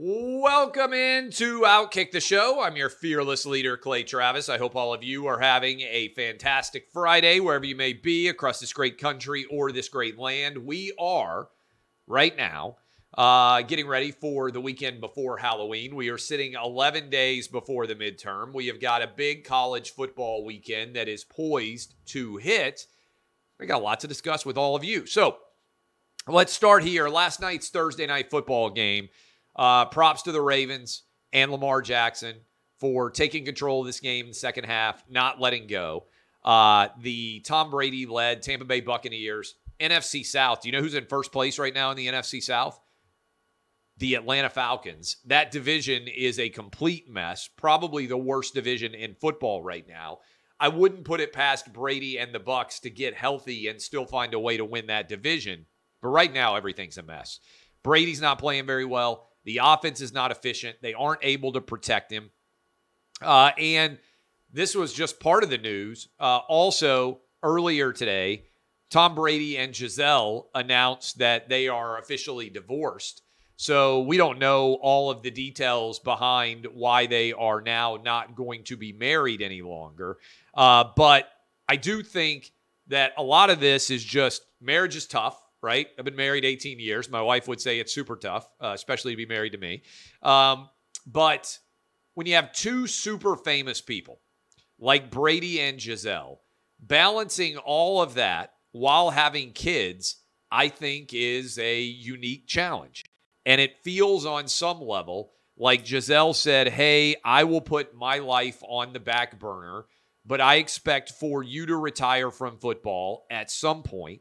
Welcome into Outkick the Show. I'm your fearless leader, Clay Travis. I hope all of you are having a fantastic Friday, wherever you may be across this great country or this great land. We are right now uh, getting ready for the weekend before Halloween. We are sitting 11 days before the midterm. We have got a big college football weekend that is poised to hit. We got a lot to discuss with all of you. So let's start here. Last night's Thursday night football game. Uh, props to the Ravens and Lamar Jackson for taking control of this game in the second half, not letting go. Uh, the Tom Brady led Tampa Bay Buccaneers, NFC South. Do you know who's in first place right now in the NFC South? the Atlanta Falcons. That division is a complete mess, probably the worst division in football right now. I wouldn't put it past Brady and the Bucks to get healthy and still find a way to win that division. But right now everything's a mess. Brady's not playing very well. The offense is not efficient. They aren't able to protect him. Uh, and this was just part of the news. Uh, also, earlier today, Tom Brady and Gisele announced that they are officially divorced. So we don't know all of the details behind why they are now not going to be married any longer. Uh, but I do think that a lot of this is just marriage is tough, right? I've been married 18 years. My wife would say it's super tough, uh, especially to be married to me. Um, but when you have two super famous people like Brady and Gisele, balancing all of that while having kids, I think is a unique challenge. And it feels on some level like Gisele said, Hey, I will put my life on the back burner, but I expect for you to retire from football at some point.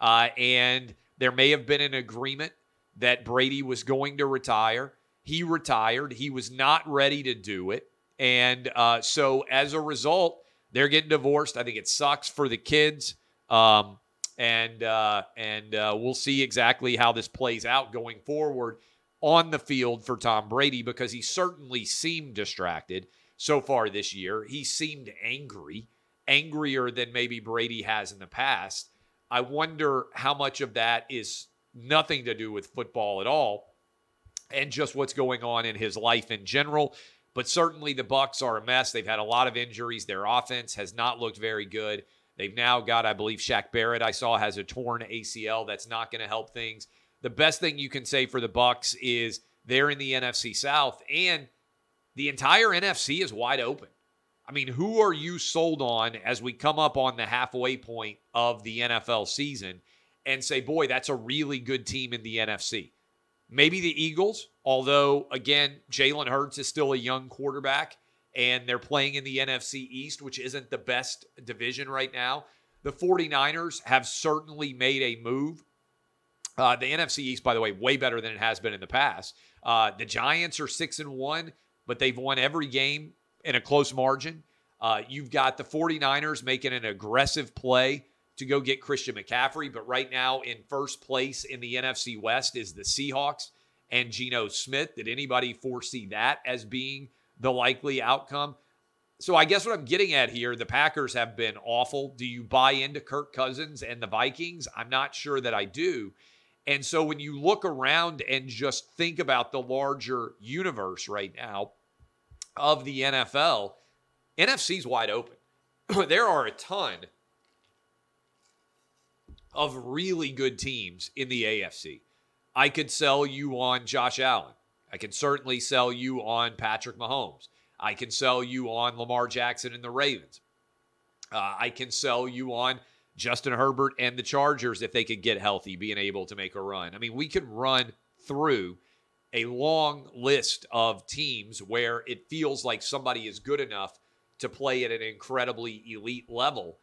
Uh, and there may have been an agreement that Brady was going to retire. He retired. He was not ready to do it. And uh, so as a result, they're getting divorced. I think it sucks for the kids. Um, and uh, and uh, we'll see exactly how this plays out going forward on the field for Tom Brady because he certainly seemed distracted so far this year. He seemed angry, angrier than maybe Brady has in the past. I wonder how much of that is nothing to do with football at all and just what's going on in his life in general. But certainly the Bucks are a mess. They've had a lot of injuries. Their offense has not looked very good. They've now got, I believe, Shaq Barrett. I saw has a torn ACL. That's not going to help things. The best thing you can say for the Bucks is they're in the NFC South, and the entire NFC is wide open. I mean, who are you sold on as we come up on the halfway point of the NFL season and say, boy, that's a really good team in the NFC? Maybe the Eagles, although, again, Jalen Hurts is still a young quarterback and they're playing in the NFC East, which isn't the best division right now. The 49ers have certainly made a move. Uh, the NFC East, by the way, way better than it has been in the past. Uh, the Giants are six and one, but they've won every game in a close margin. Uh, you've got the 49ers making an aggressive play to go get Christian McCaffrey, but right now in first place in the NFC West is the Seahawks and Geno Smith. Did anybody foresee that as being the likely outcome. So I guess what I'm getting at here, the Packers have been awful. Do you buy into Kirk Cousins and the Vikings? I'm not sure that I do. And so when you look around and just think about the larger universe right now of the NFL, NFC's wide open. there are a ton of really good teams in the AFC. I could sell you on Josh Allen. I can certainly sell you on Patrick Mahomes. I can sell you on Lamar Jackson and the Ravens. Uh, I can sell you on Justin Herbert and the Chargers if they could get healthy, being able to make a run. I mean, we can run through a long list of teams where it feels like somebody is good enough to play at an incredibly elite level.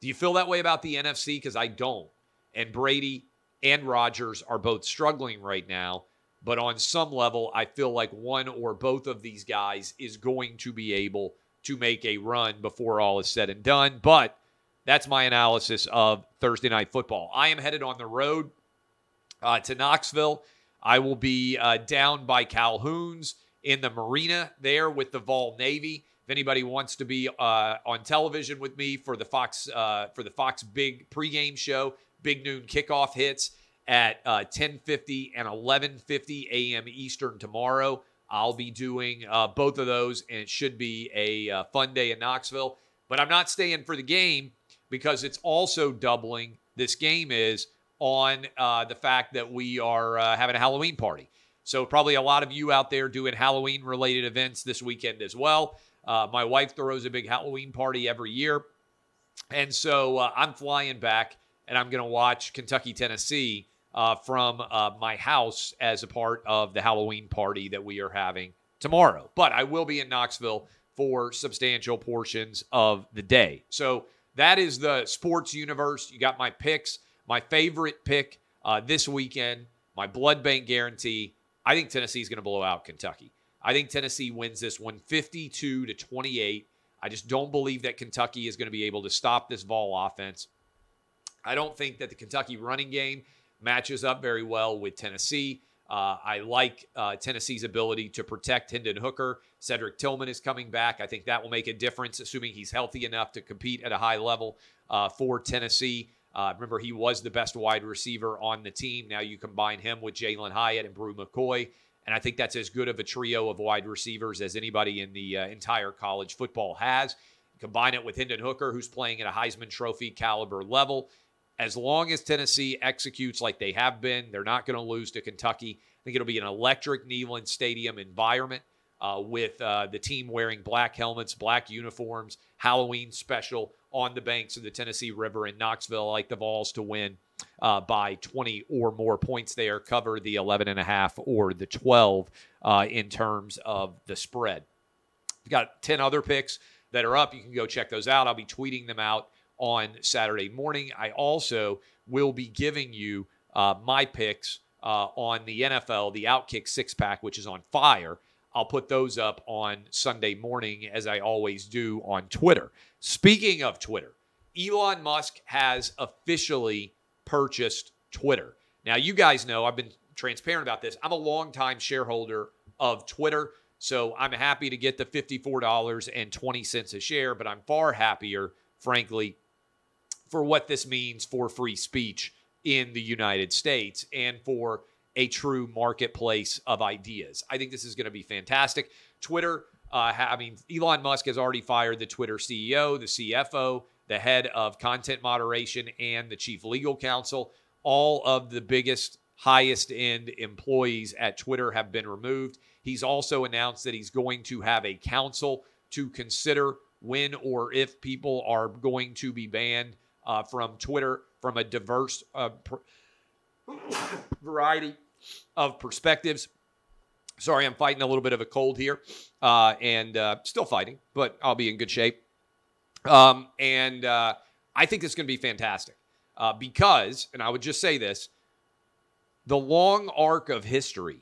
Do you feel that way about the NFC? Because I don't. And Brady and Rodgers are both struggling right now. But on some level, I feel like one or both of these guys is going to be able to make a run before all is said and done. But that's my analysis of Thursday night football. I am headed on the road uh, to Knoxville. I will be uh, down by Calhoun's in the marina there with the Vol Navy. If anybody wants to be uh, on television with me for the Fox uh, for the Fox Big pregame show, Big Noon kickoff hits at 10:50 uh, and 11:50 a.m. Eastern tomorrow. I'll be doing uh, both of those, and it should be a fun day in Knoxville. But I'm not staying for the game because it's also doubling. This game is on uh, the fact that we are uh, having a Halloween party. So, probably a lot of you out there doing Halloween related events this weekend as well. Uh, my wife throws a big Halloween party every year. And so uh, I'm flying back and I'm going to watch Kentucky, Tennessee uh, from uh, my house as a part of the Halloween party that we are having tomorrow. But I will be in Knoxville for substantial portions of the day. So, that is the sports universe. You got my picks. My favorite pick uh, this weekend, my blood bank guarantee. I think Tennessee is going to blow out Kentucky. I think Tennessee wins this one 52 to 28. I just don't believe that Kentucky is going to be able to stop this Vol offense. I don't think that the Kentucky running game matches up very well with Tennessee. Uh, I like uh, Tennessee's ability to protect Hendon Hooker. Cedric Tillman is coming back. I think that will make a difference, assuming he's healthy enough to compete at a high level uh, for Tennessee. Uh, remember, he was the best wide receiver on the team. Now you combine him with Jalin Hyatt and Bru McCoy. And I think that's as good of a trio of wide receivers as anybody in the uh, entire college football has. Combine it with Hendon Hooker, who's playing at a Heisman Trophy caliber level. As long as Tennessee executes like they have been, they're not going to lose to Kentucky. I think it'll be an electric Neyland Stadium environment uh, with uh, the team wearing black helmets, black uniforms, Halloween special on the banks of the Tennessee River in Knoxville. Like the Vols to win uh, by 20 or more points there, cover the 11 and a half or the 12 uh, in terms of the spread. We've got 10 other picks that are up. You can go check those out. I'll be tweeting them out on Saturday morning. I also will be giving you uh, my picks uh, on the NFL, the Outkick six pack, which is on fire. I'll put those up on Sunday morning, as I always do on Twitter. Speaking of Twitter, Elon Musk has officially purchased Twitter. Now, you guys know I've been transparent about this. I'm a longtime shareholder of Twitter, so I'm happy to get the $54.20 a share, but I'm far happier, frankly, for what this means for free speech in the United States and for a true marketplace of ideas. I think this is going to be fantastic. Twitter, uh, I mean, Elon Musk has already fired the Twitter CEO, the CFO, the head of content moderation, and the chief legal counsel. All of the biggest, highest end employees at Twitter have been removed. He's also announced that he's going to have a council to consider when or if people are going to be banned uh, from Twitter from a diverse uh, variety of perspectives. Sorry, I'm fighting a little bit of a cold here uh, and uh, still fighting, but I'll be in good shape. Um, and uh, I think it's going to be fantastic uh, because, and I would just say this the long arc of history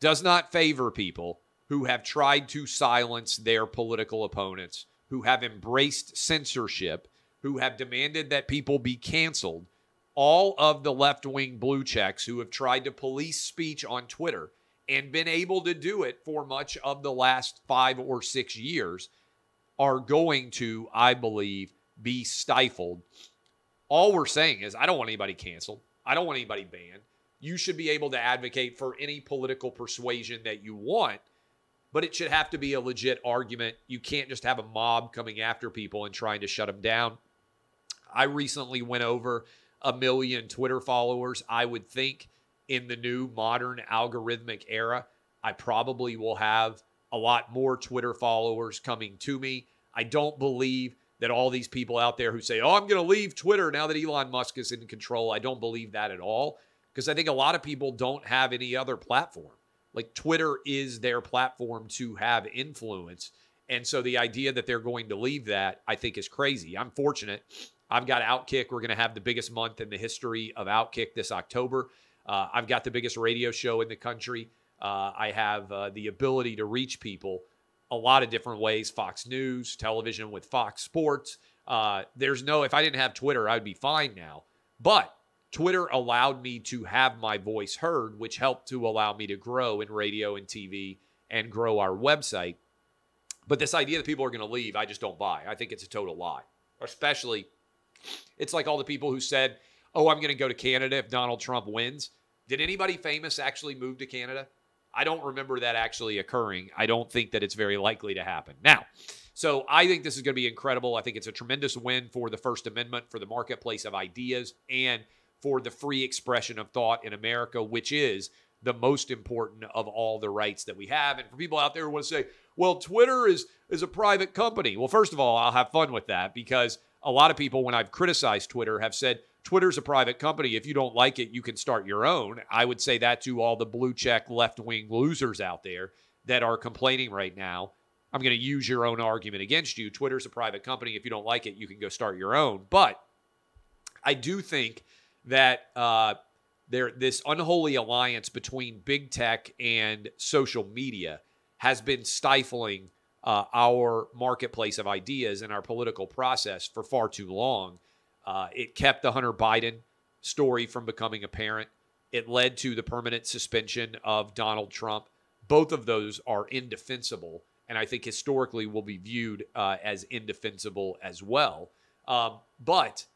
does not favor people who have tried to silence their political opponents, who have embraced censorship, who have demanded that people be canceled all of the left wing blue checks who have tried to police speech on Twitter and been able to do it for much of the last five or six years are going to, I believe, be stifled. All we're saying is, I don't want anybody canceled. I don't want anybody banned. You should be able to advocate for any political persuasion that you want, but it should have to be a legit argument. You can't just have a mob coming after people and trying to shut them down. I recently went over a million Twitter followers. I would think in the new modern algorithmic era, I probably will have a lot more Twitter followers coming to me. I don't believe that all these people out there who say, oh, I'm going to leave Twitter now that Elon Musk is in control, I don't believe that at all. Because I think a lot of people don't have any other platform. Like Twitter is their platform to have influence. And so the idea that they're going to leave that, I think, is crazy. I'm fortunate I've got Outkick. We're going to have the biggest month in the history of Outkick this October. Uh, I've got the biggest radio show in the country. Uh, I have uh, the ability to reach people a lot of different ways Fox News, television with Fox Sports. Uh, there's no, if I didn't have Twitter, I'd be fine now. But Twitter allowed me to have my voice heard, which helped to allow me to grow in radio and TV and grow our website. But this idea that people are going to leave, I just don't buy. I think it's a total lie. Especially, it's like all the people who said, oh, I'm going to go to Canada if Donald Trump wins. Did anybody famous actually move to Canada? I don't remember that actually occurring. I don't think that it's very likely to happen. Now, so I think this is going to be incredible. I think it's a tremendous win for the First Amendment, for the marketplace of ideas, and for the free expression of thought in America, which is the most important of all the rights that we have. And for people out there who want to say, well, Twitter is is a private company. Well, first of all, I'll have fun with that because a lot of people, when I've criticized Twitter, have said Twitter's a private company. If you don't like it, you can start your own. I would say that to all the blue check left wing losers out there that are complaining right now. I'm going to use your own argument against you. Twitter's a private company. If you don't like it, you can go start your own. But I do think that uh, there this unholy alliance between big tech and social media has been stifling uh, our marketplace of ideas and our political process for far too long. Uh, it kept the Hunter Biden story from becoming apparent. It led to the permanent suspension of Donald Trump. Both of those are indefensible, and I think historically will be viewed uh, as indefensible as well. Um, but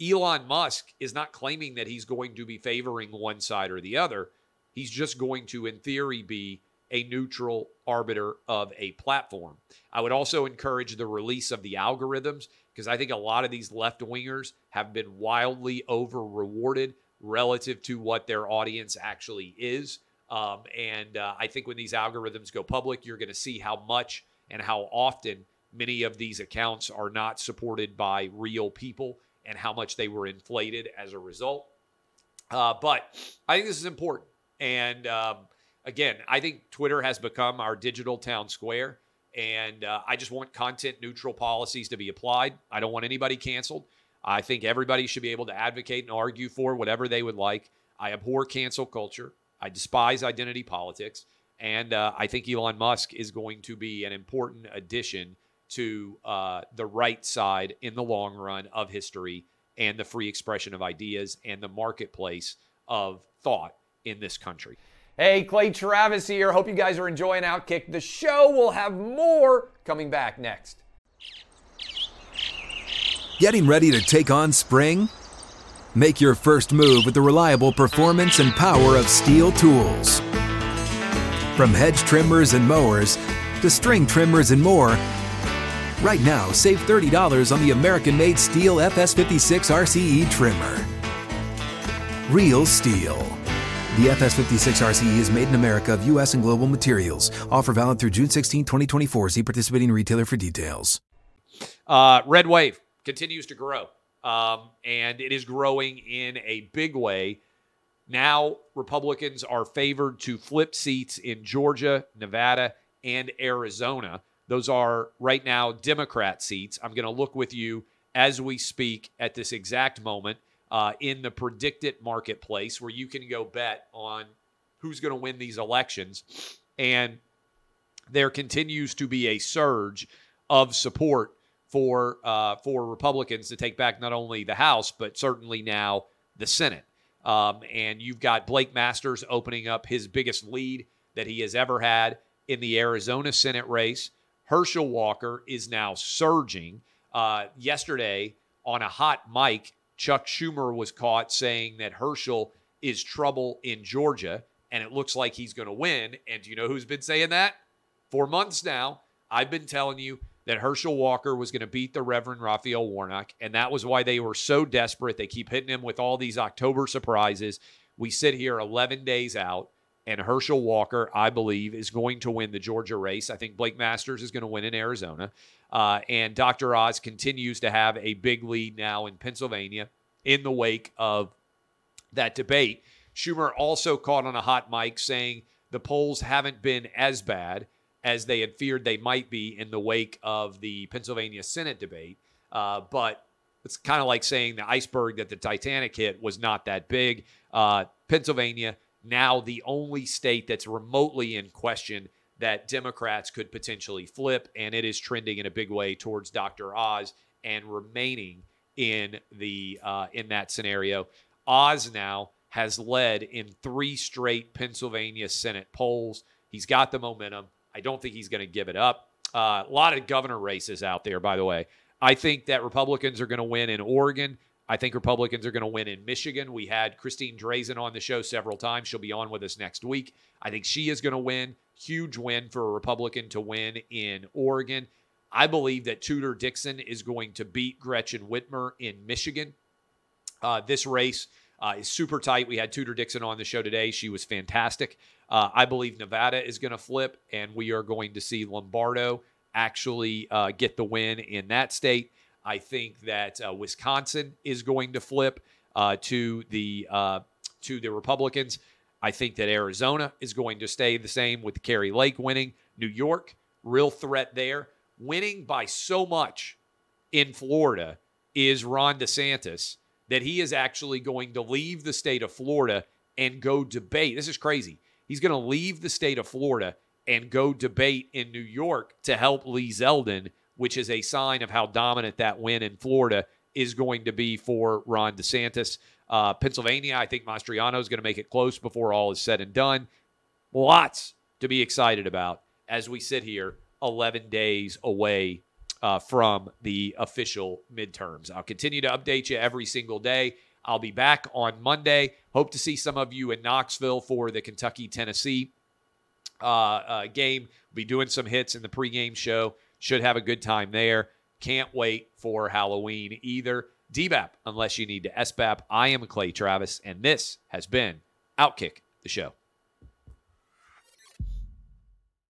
Elon Musk is not claiming that he's going to be favoring one side or the other. He's just going to, in theory, be a neutral arbiter of a platform. I would also encourage the release of the algorithms because I think a lot of these left wingers have been wildly over rewarded relative to what their audience actually is. Um, and uh, I think when these algorithms go public, you're going to see how much and how often many of these accounts are not supported by real people and how much they were inflated as a result. Uh, but I think this is important. And um, again, I think Twitter has become our digital town square. And uh, I just want content neutral policies to be applied. I don't want anybody canceled. I think everybody should be able to advocate and argue for whatever they would like. I abhor cancel culture. I despise identity politics. And uh, I think Elon Musk is going to be an important addition to uh, the right side in the long run of history and the free expression of ideas and the marketplace of thought in this country. Hey, Clay Travis here. Hope you guys are enjoying Outkick. The show will have more coming back next. Getting ready to take on spring? Make your first move with the reliable performance and power of STIHL tools. From hedge trimmers and mowers to string trimmers and more, right now save $30 on the American made STIHL FS56 RCE trimmer. Real STIHL. The FS56 RCE is made in America of U.S. and global materials. Offer valid through June 16, 2024. See participating retailer for details. Uh, Red Wave continues to grow, um, and it is growing in a big way. Now, Republicans are favored to flip seats in Georgia, Nevada, and Arizona. Those are right now Democrat seats. I'm going to look with you as we speak at this exact moment uh, in the predicted marketplace where you can go bet on who's going to win these elections. And there continues to be a surge of support for uh, for Republicans to take back not only the House but certainly now the Senate. Um, and you've got Blake Masters opening up his biggest lead that he has ever had in the Arizona Senate race. Herschel Walker is now surging. Uh, yesterday on a hot mic, Chuck Schumer was caught saying that Herschel is trouble in Georgia and it looks like he's going to win. And do you know who's been saying that? For months now, I've been telling you that Herschel Walker was going to beat the Reverend Raphael Warnock. And that was why they were so desperate. They keep hitting him with all these October surprises. We sit here 11 days out, and Herschel Walker, I believe, is going to win the Georgia race. I think Blake Masters is going to win in Arizona. Uh, and Dr. Oz continues to have a big lead now in Pennsylvania in the wake of that debate. Schumer also caught on a hot mic saying the polls haven't been as bad as they had feared they might be in the wake of the Pennsylvania Senate debate. Uh, but it's kind of like saying the iceberg that the Titanic hit was not that big. Uh, Pennsylvania now the only state that's remotely in question that Democrats could potentially flip, and it is trending in a big way towards Dr. Oz and remaining in the uh, in that scenario. Oz now has led in three straight Pennsylvania Senate polls. He's got the momentum. I don't think he's going to give it up. Uh, a lot of governor races out there, by the way. I think that Republicans are going to win in Oregon. I think Republicans are going to win in Michigan. We had Christine Drazan on the show several times. She'll be on with us next week. I think she is going to win. Huge win for a Republican to win in Oregon. I believe that Tudor Dixon is going to beat Gretchen Whitmer in Michigan. Uh, this race uh, is super tight. We had Tudor Dixon on the show today. She was fantastic. Uh, I believe Nevada is going to flip, and we are going to see Lombardo actually uh, get the win in that state. I think that uh, Wisconsin is going to flip uh, to the to the Republicans. I think that Arizona is going to stay the same with Kari Lake winning. New York, real threat there. Winning by so much in Florida is Ron DeSantis that he is actually going to leave the state of Florida and go debate. This is crazy. He's going to leave the state of Florida and go debate in New York to help Lee Zeldin which is a sign of how dominant that win in Florida is going to be for Ron DeSantis. Uh, Pennsylvania, I think Mastriano is going to make it close before all is said and done. Lots to be excited about as we sit here 11 days away uh, from the official midterms. I'll continue to update you every single day. I'll be back on Monday. Hope to see some of you in Knoxville for the Kentucky Tennessee uh, uh, game. Be doing some hits in the pregame show. Should have a good time there. Can't wait for Halloween either. DBAP, unless you need to SBAP. I am Clay Travis, and this has been Outkick the Show.